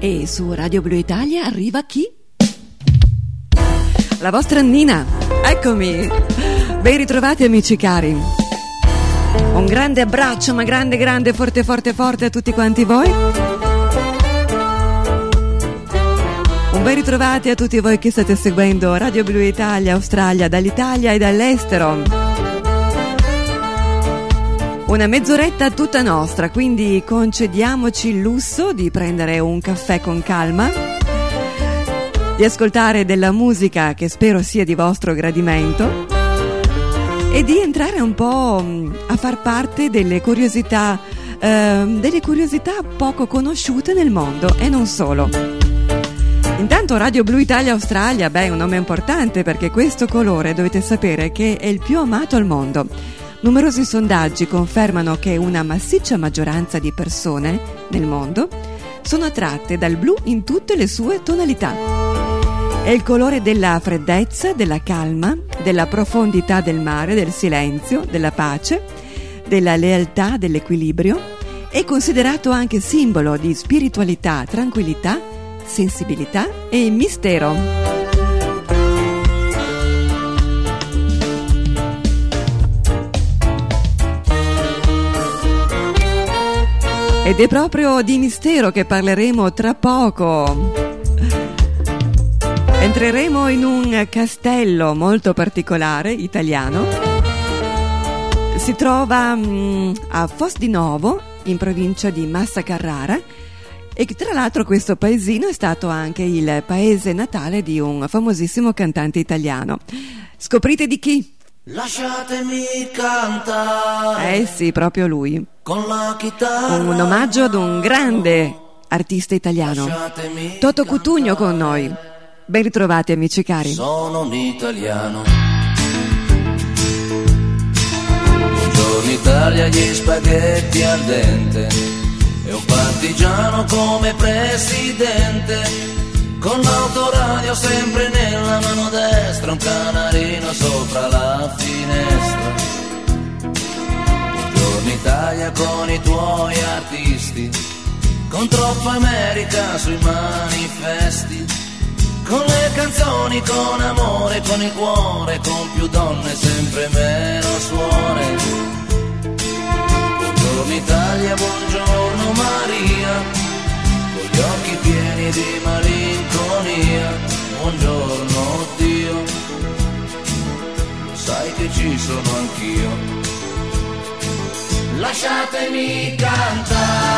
E su Radio Blu Italia arriva chi? La vostra Nina. Eccomi. Ben ritrovati amici cari. Un grande abbraccio, ma grande, grande, forte, forte, forte a tutti quanti voi. Un ben ritrovati a tutti voi che state seguendo Radio Blu Italia, Australia, dall'Italia e dall'estero. Una mezz'oretta tutta nostra, quindi concediamoci il lusso di prendere un caffè con calma, di ascoltare della musica che spero sia di vostro gradimento e di entrare un po' mm, a far parte delle curiosità, eh, delle curiosità poco conosciute nel mondo e non solo. Intanto Radio Blu Italia Australia, beh, è un nome importante perché questo colore dovete sapere che è il più amato al mondo Numerosi sondaggi confermano che una massiccia maggioranza di persone nel mondo sono attratte dal blu in tutte le sue tonalità. È il colore della freddezza, della calma, della profondità del mare, del silenzio, della pace, della lealtà, dell'equilibrio. È considerato anche simbolo di spiritualità, tranquillità, sensibilità e mistero. Ed è proprio di mistero che parleremo tra poco. Entreremo in un castello molto particolare italiano. Si trova mm, a Fos di Novo, in provincia di Massa Carrara. E tra l'altro questo paesino è stato anche il paese natale di un famosissimo cantante italiano. Scoprite di chi? Lasciatemi cantare. Eh sì, proprio lui. Con la chitarra. Un omaggio ad un grande artista italiano. Toto Cutugno con noi. Ben ritrovati amici cari. Sono un italiano. Buongiorno Italia, gli spaghetti al dente. E un partigiano come presidente con l'autoradio sempre nella mano destra, un canarino sopra la finestra. Buongiorno Italia con i tuoi artisti, con troppa America sui manifesti, con le canzoni, con amore, con il cuore, con più donne, sempre meno suore. Buongiorno Italia, buongiorno Maria gli occhi pieni di malinconia, buongiorno Lasciatemi cantare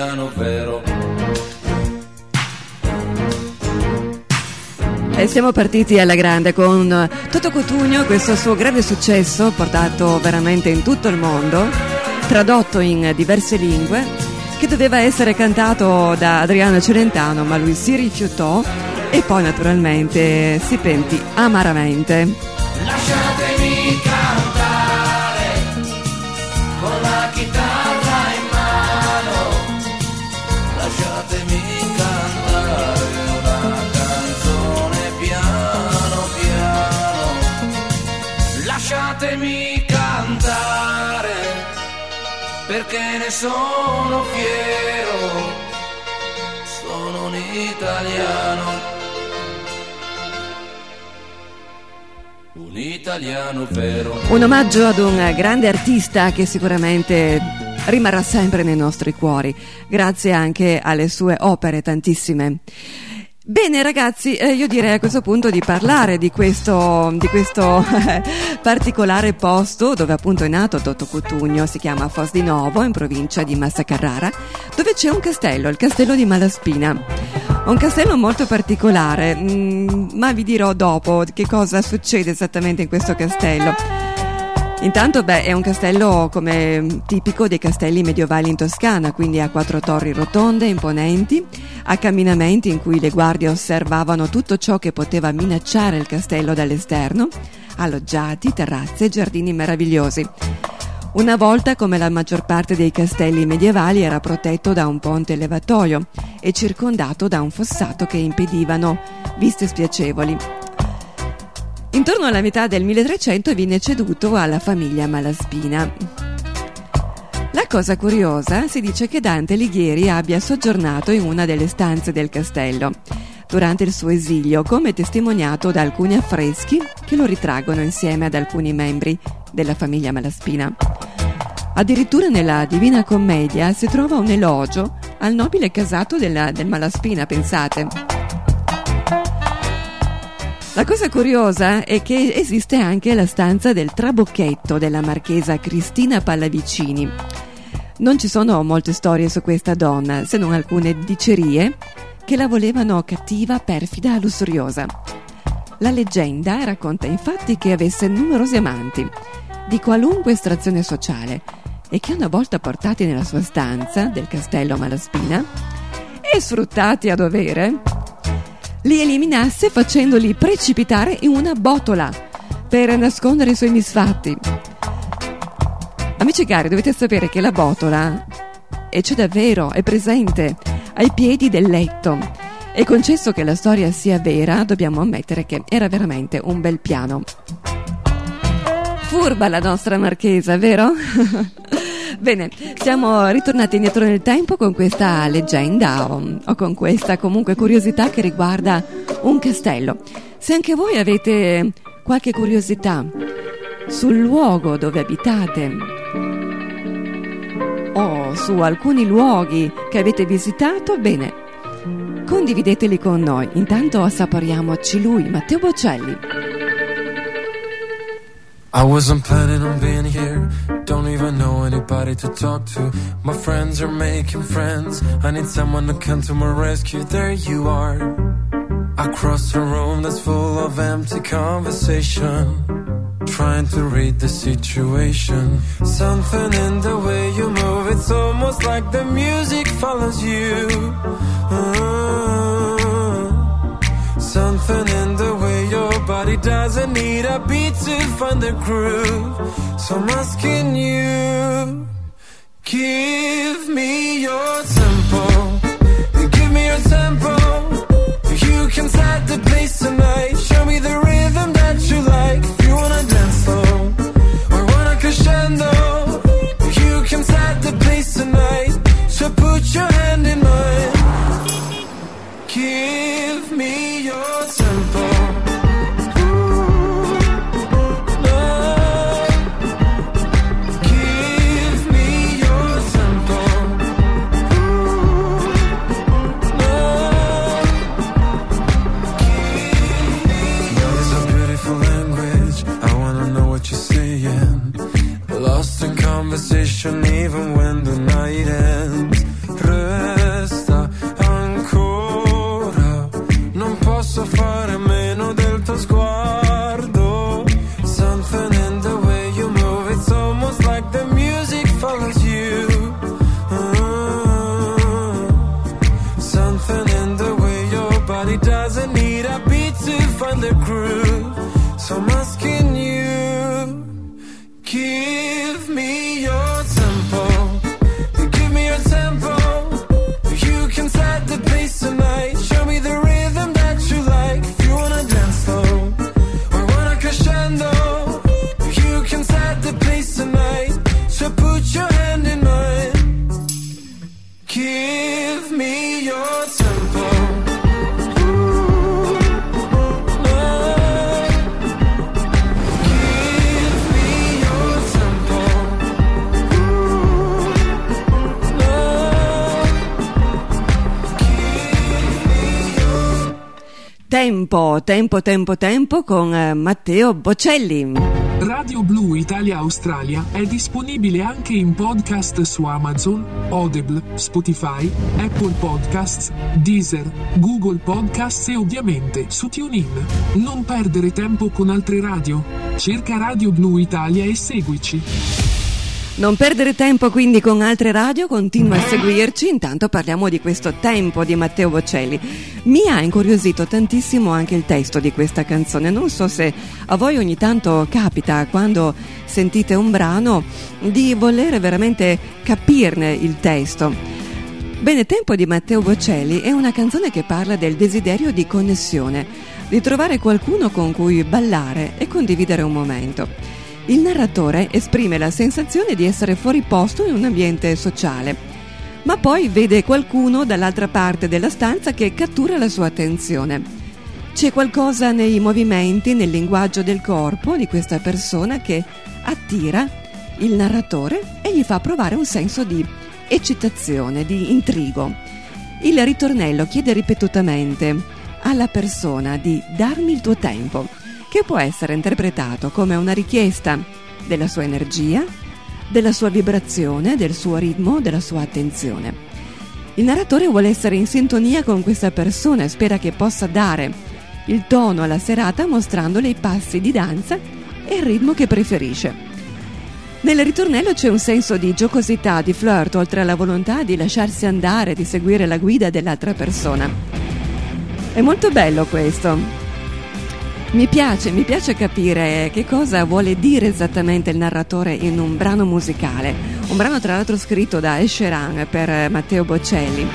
italiano vero. E siamo partiti alla grande con Toto Cotugno, questo suo grande successo portato veramente in tutto il mondo, tradotto in diverse lingue, che doveva essere cantato da Adriano Celentano, ma lui si rifiutò e poi naturalmente si pentì amaramente. Lasciatemi italiano. Un italiano vero. Un omaggio ad un grande artista che sicuramente rimarrà sempre nei nostri cuori, grazie anche alle sue opere tantissime. Bene ragazzi, eh, io direi a questo punto di parlare di questo, di questo particolare posto dove appunto è nato Dotto Cutugno, si chiama Fos di Novo in provincia di Massa Carrara, dove c'è un castello, il castello di Malaspina. Un castello molto particolare, mm, ma vi dirò dopo che cosa succede esattamente in questo castello. Intanto, beh, è un castello come tipico dei castelli medievali in Toscana, quindi ha quattro torri rotonde, imponenti, ha camminamenti in cui le guardie osservavano tutto ciò che poteva minacciare il castello dall'esterno, ha loggiati, terrazze e giardini meravigliosi. Una volta, come la maggior parte dei castelli medievali, era protetto da un ponte levatoio e circondato da un fossato che impedivano viste spiacevoli. Intorno alla metà del 1300 viene ceduto alla famiglia Malaspina. La cosa curiosa si dice che Dante Alighieri abbia soggiornato in una delle stanze del castello durante il suo esilio, come testimoniato da alcuni affreschi che lo ritraggono insieme ad alcuni membri della famiglia Malaspina. Addirittura nella Divina Commedia si trova un elogio al nobile casato della, del Malaspina, pensate. La cosa curiosa è che esiste anche la stanza del trabocchetto della marchesa Cristina Pallavicini. Non ci sono molte storie su questa donna, se non alcune dicerie che la volevano cattiva, perfida, lussuriosa. La leggenda racconta infatti che avesse numerosi amanti, di qualunque estrazione sociale, e che una volta portati nella sua stanza del castello Malaspina e sfruttati a dovere, li eliminasse facendoli precipitare in una botola per nascondere i suoi misfatti. Amici cari, dovete sapere che la botola, e c'è davvero, è presente ai piedi del letto. E concesso che la storia sia vera, dobbiamo ammettere che era veramente un bel piano. Furba la nostra marchesa, vero? Bene, siamo ritornati indietro nel tempo con questa leggenda o, o, con questa comunque curiosità che riguarda un castello. Se anche voi avete qualche curiosità sul luogo dove abitate o su alcuni luoghi che avete visitato, bene, condivideteli con noi. Intanto assaporiamoci lui, Matteo Bocelli. I wasn't planning on being here. Don't even know anybody to talk to. My friends are making friends. I need someone to come to my rescue. There you are. I cross a room that's full of empty conversation. Trying to read the situation. Something in the way you move, it's almost like the music follows you. Uh, something in the body doesn't need a beat to find the groove. So I'm asking you, give me your tempo. Give me your tempo. You can set the pace tonight. position even when the night ends. Resta ancora, non posso fare meno del tuo sguardo. Something in the way you move, it's almost like the music follows you. Uh, something in the way your body doesn't need a beat to find the groove. So Tempo, tempo, tempo, tempo con eh, Matteo Bocelli. Radio Blu Italia Australia è disponibile anche in podcast su Amazon, Audible, Spotify, Apple Podcasts, Deezer, Google Podcasts e ovviamente su TuneIn. Non perdere tempo con altre radio. Cerca Radio Blu Italia e seguici. Non perdere tempo quindi con altre radio, continua a seguirci, intanto parliamo di questo tempo di Matteo Bocelli. Mi ha incuriosito tantissimo anche il testo di questa canzone, non so se a voi ogni tanto capita quando sentite un brano di volere veramente capirne il testo. Bene, Tempo di Matteo Bocelli è una canzone che parla del desiderio di connessione, di trovare qualcuno con cui ballare e condividere un momento. Il narratore esprime la sensazione di essere fuori posto in un ambiente sociale, ma poi vede qualcuno dall'altra parte della stanza che cattura la sua attenzione. C'è qualcosa nei movimenti, nel linguaggio del corpo di questa persona che attira il narratore e gli fa provare un senso di eccitazione, di intrigo. Il ritornello chiede ripetutamente alla persona di darmi il tuo tempo, che può essere interpretato come una richiesta della sua energia, della sua vibrazione, del suo ritmo, della sua attenzione. Il narratore vuole essere in sintonia con questa persona e spera che possa dare il tono alla serata mostrandole i passi di danza e il ritmo che preferisce. Nel ritornello c'è un senso di giocosità, di flirt, oltre alla volontà di lasciarsi andare, di seguire la guida dell'altra persona. È molto bello questo. Mi piace, mi piace capire che cosa vuole dire esattamente il narratore in un brano musicale, un brano tra l'altro scritto da Esheran per Matteo Bocelli.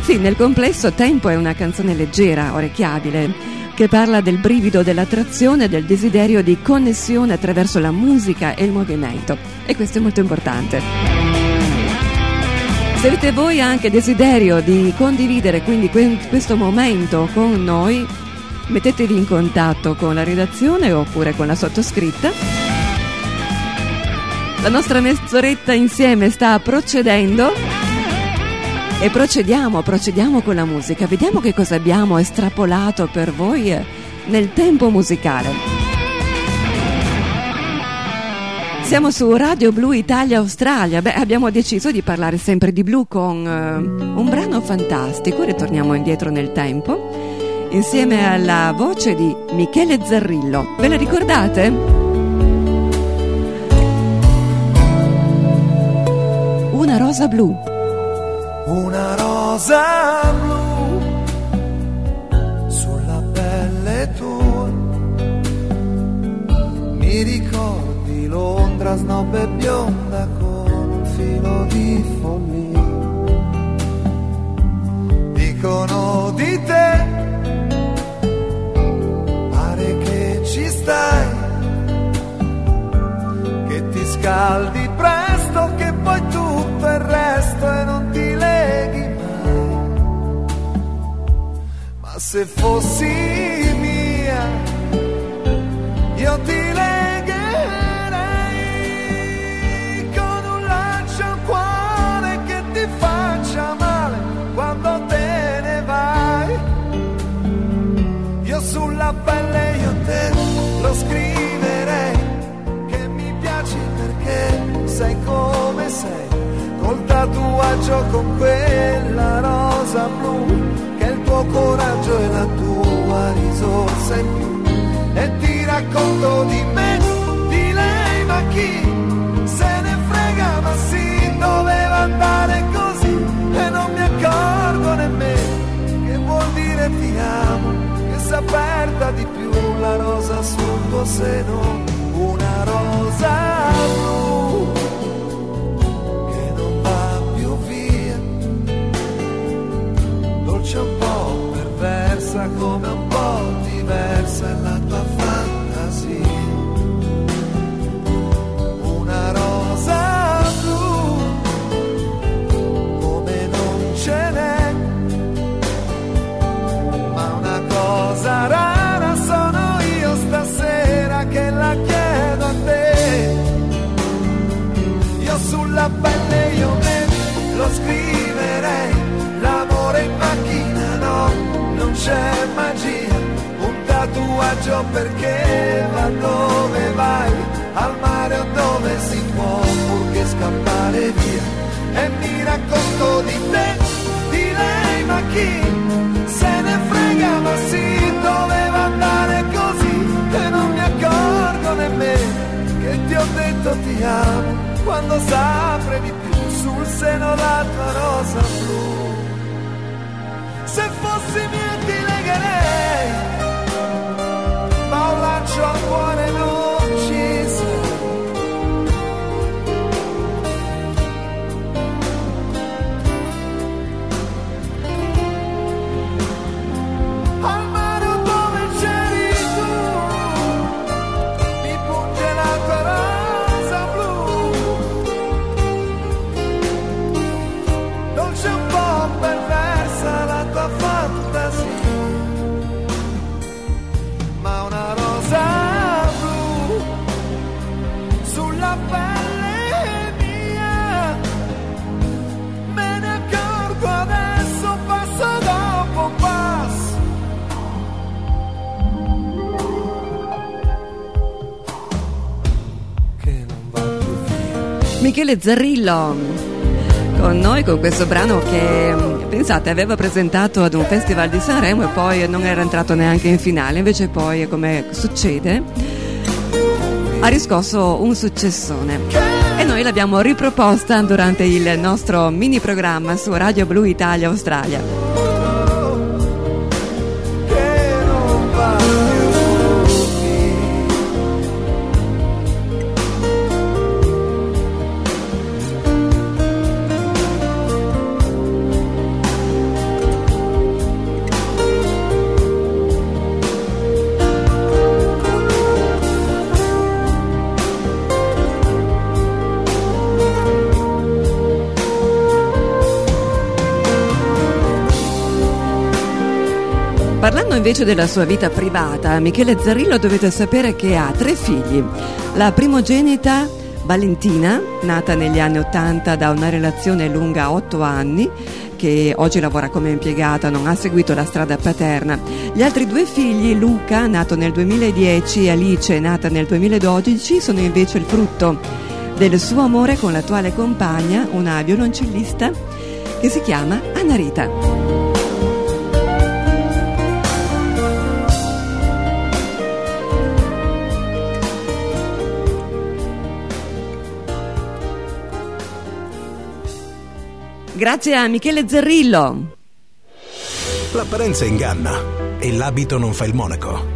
Sì, nel complesso Tempo è una canzone leggera, orecchiabile, che parla del brivido dell'attrazione, del desiderio di connessione attraverso la musica e il movimento. E questo è molto importante. Se avete voi anche desiderio di condividere quindi que- questo momento con noi, mettetevi in contatto con la redazione oppure con la sottoscritta. La nostra mezz'oretta insieme sta procedendo e procediamo, procediamo con la musica. Vediamo che cosa abbiamo estrapolato per voi nel tempo musicale. Siamo su Radio Blu Italia Australia. Beh, abbiamo deciso di parlare sempre di blu con eh, un brano fantastico. Ritorniamo indietro nel tempo insieme alla voce di Michele Zarrillo. Ve la ricordate? Una rosa blu. Una rosa blu sulla pelle tua. Mi ricordi Londra snob e bionda con un filo di follia. Dicono di te, ci stai, che ti scaldi presto, che poi tutto il resto e non ti leghi mai. Ma se fossi mia, io ti Sulla pelle io te lo scriverei che mi piaci perché sei come sei, col tatuaggio con quella rosa blu, che il tuo coraggio e la tua risorsa in più. E ti racconto di me, di lei, ma chi se ne frega, ma sì, doveva andare così e non mi accorgo nemmeno che vuol dire ti amo, aperta di più la rosa sul tuo seno, una rosa blu che non va più via, dolce un po' perversa come un po' diversa è la c'è magia, un tatuaggio perché va dove vai, al mare o dove si può purché scappare via. E mi racconto di te, di lei, ma chi se ne frega, ma sì, doveva andare così, e non mi accorgo nemmeno che ti ho detto ti amo, quando saprei di più sul seno la tua rosa blu. Se fossi mia ti legherei, ma un lancio al cuore non Michele Zarrillo con noi con questo brano che pensate aveva presentato ad un festival di Sanremo e poi non era entrato neanche in finale. Invece poi come succede ha riscosso un successone. E noi l'abbiamo riproposta durante il nostro mini programma su Radio Blu Italia Australia Parlando invece della sua vita privata, Michele Zarrillo dovete sapere che ha tre figli. La primogenita Valentina, nata negli anni Ottanta da una relazione lunga otto anni, che oggi lavora come impiegata, non ha seguito la strada paterna. Gli altri due figli, Luca, nato nel 2010, e Alice, nata nel 2012, sono invece il frutto del suo amore con l'attuale compagna, una violoncellista che si chiama Anna Grazie a Michele Zerrillo. L'apparenza inganna e l'abito non fa il monaco.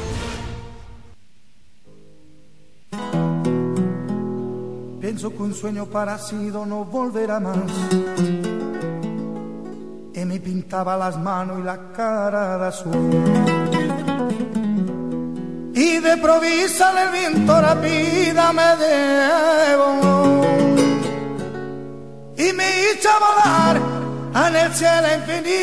Pienso que un sueño parecido no volverá más. Y me pintaba las manos y la cara de azul. Y de provisa el viento rápida me debo. Y me a volar en el cielo infinito.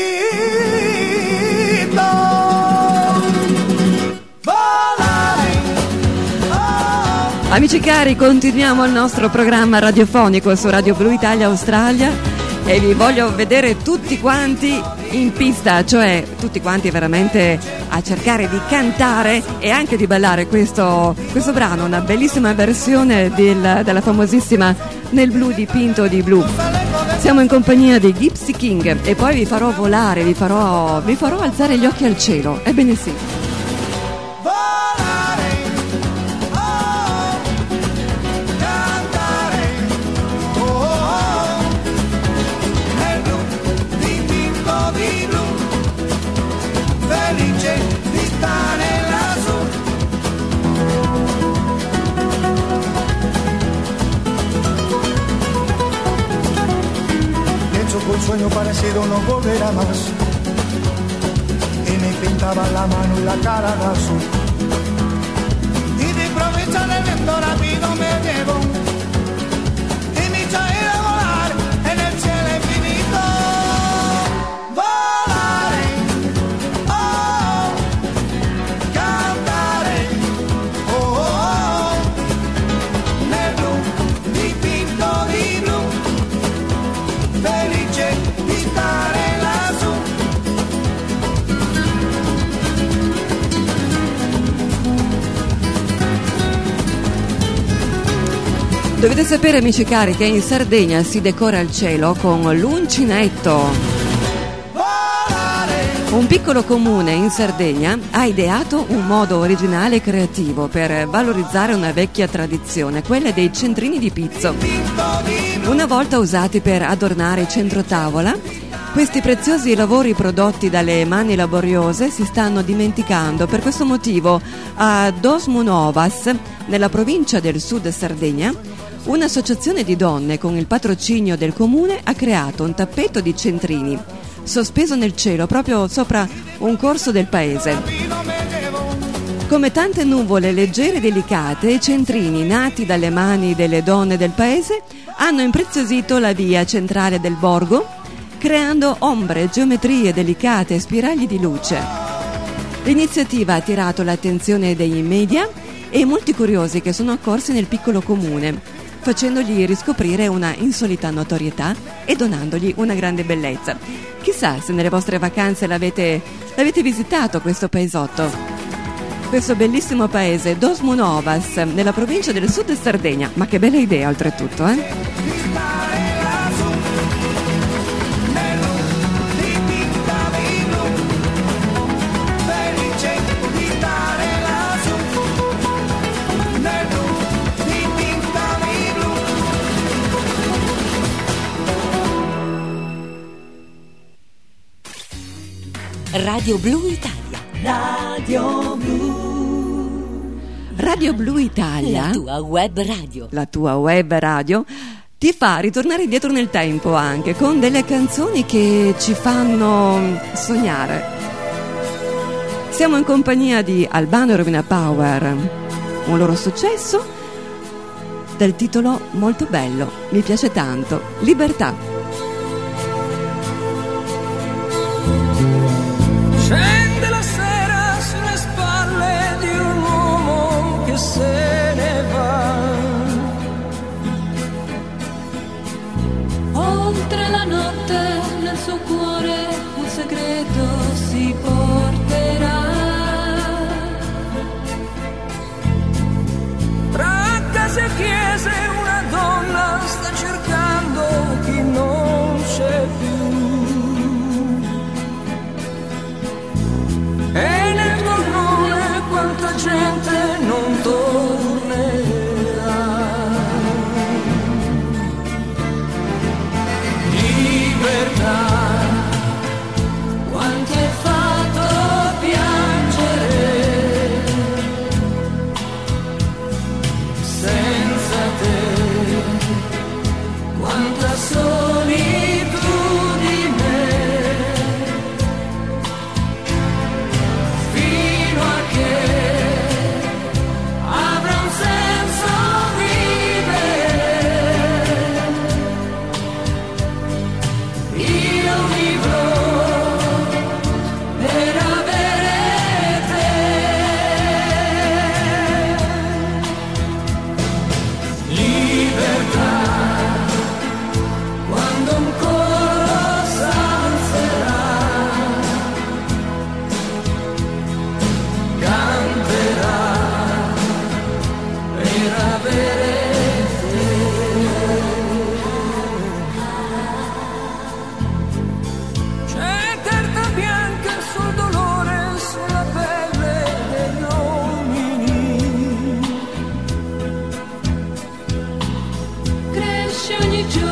Amici cari, continuiamo il nostro programma radiofonico su Radio Blu Italia Australia e vi voglio vedere tutti quanti in pista, cioè tutti quanti veramente a cercare di cantare e anche di ballare questo, questo brano, una bellissima versione del- della famosissima Nel blu dipinto di blu. Siamo in compagnia dei Gypsy King e poi vi farò volare, vi farò, vi farò alzare gli occhi al cielo, ebbene sì. Sueño parecido no volverá más y me pintaba la mano y la cara de azul. Y de marcha del viento rápido me llevo Dovete sapere, amici cari, che in Sardegna si decora il cielo con l'uncinetto. Un piccolo comune in Sardegna ha ideato un modo originale e creativo per valorizzare una vecchia tradizione, quella dei centrini di pizzo. Una volta usati per adornare il centro tavola, questi preziosi lavori prodotti dalle mani laboriose si stanno dimenticando. Per questo motivo a Dosmunovas, nella provincia del sud Sardegna, un'associazione di donne con il patrocinio del comune ha creato un tappeto di centrini sospeso nel cielo proprio sopra un corso del paese. Come tante nuvole leggere e delicate, i centrini nati dalle mani delle donne del paese hanno impreziosito la via centrale del borgo, creando ombre, geometrie delicate e spiragli di luce. L'iniziativa ha attirato l'attenzione dei media e molti curiosi che sono accorsi nel piccolo comune, facendogli riscoprire una insolita notorietà e donandogli una grande bellezza. Chissà se nelle vostre vacanze l'avete, l'avete visitato questo paesotto. Questo bellissimo paese, Dosmunovas, nella provincia del sud Sardegna. Ma che bella idea oltretutto, eh? Radio Blu Italia. Radio Blu Italia. La tua web radio. la tua web radio, ti fa ritornare indietro nel tempo anche con delle canzoni che ci fanno sognare. Siamo in compagnia di Albano e Romina Power, un loro successo dal titolo molto bello, mi piace tanto, Libertà. Scende la sera sulle spalle di un uomo che se ne va. Oltre la notte nel suo cuore un segreto so shown you joy.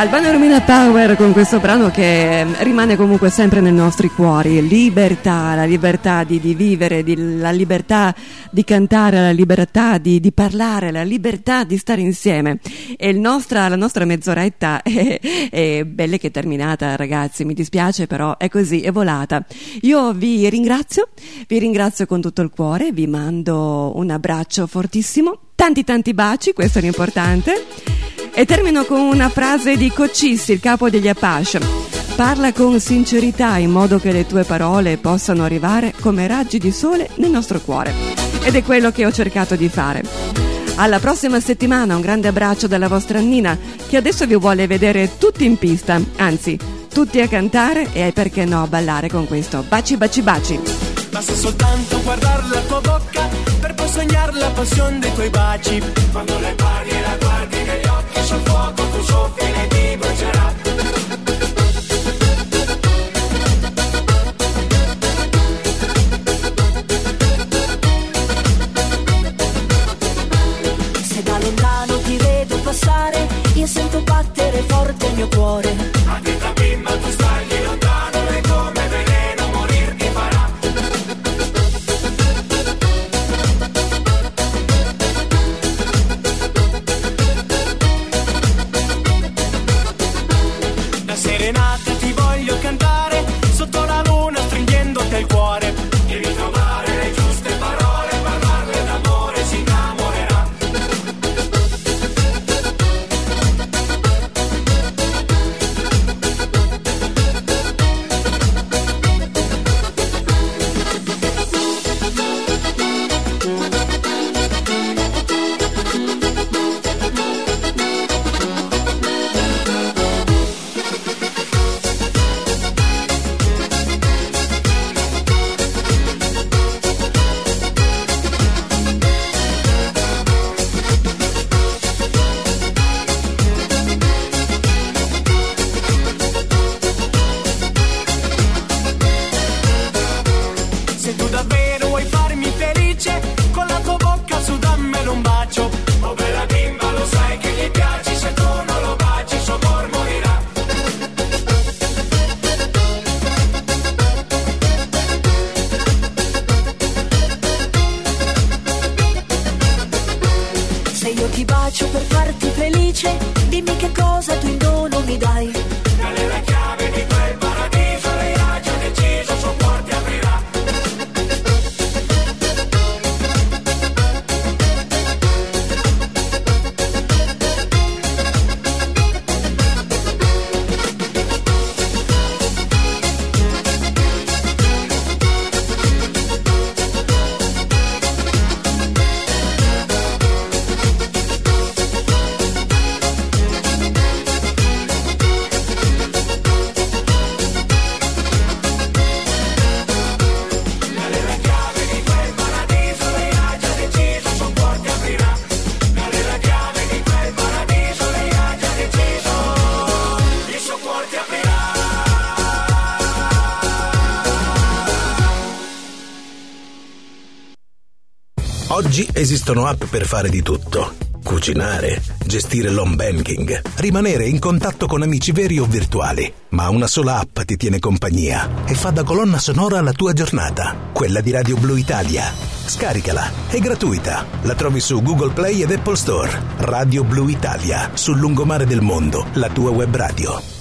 Albano Romina Power con questo brano che rimane comunque sempre nei nostri cuori. Libertà, la libertà di, di vivere, di, la libertà di cantare, la libertà di, di, parlare, la libertà di stare insieme. E nostra, la nostra mezz'oretta è, è bella che è terminata, ragazzi. Mi dispiace, però è così, è volata. Io vi ringrazio, vi ringrazio con tutto il cuore, vi mando un abbraccio fortissimo, tanti tanti baci, questo è l'importante. E termino con una frase di Cocissi, il capo degli Apache. Parla con sincerità in modo che le tue parole possano arrivare come raggi di sole nel nostro cuore. Ed è quello che ho cercato di fare. Alla prossima settimana un grande abbraccio dalla vostra Nina che adesso vi vuole vedere tutti in pista, anzi tutti a cantare e perché no a ballare con questo. Baci baci baci. Basta soltanto guardare la tua bocca per poi sognare la passione dei tuoi baci. Quando le parli e la guardi negli occhi sul fuoco tu soffi e ti brucerà. Se da lontano ti vedo passare, io sento battere forte il mio cuore. Oggi esistono app per fare di tutto. Cucinare, gestire l'home banking, rimanere in contatto con amici veri o virtuali. Ma una sola app ti tiene compagnia e fa da colonna sonora alla tua giornata. Quella di Radio Blu Italia. Scaricala, è gratuita. La trovi su Google Play ed Apple Store. Radio Blu Italia, sul lungomare del mondo, la tua web radio.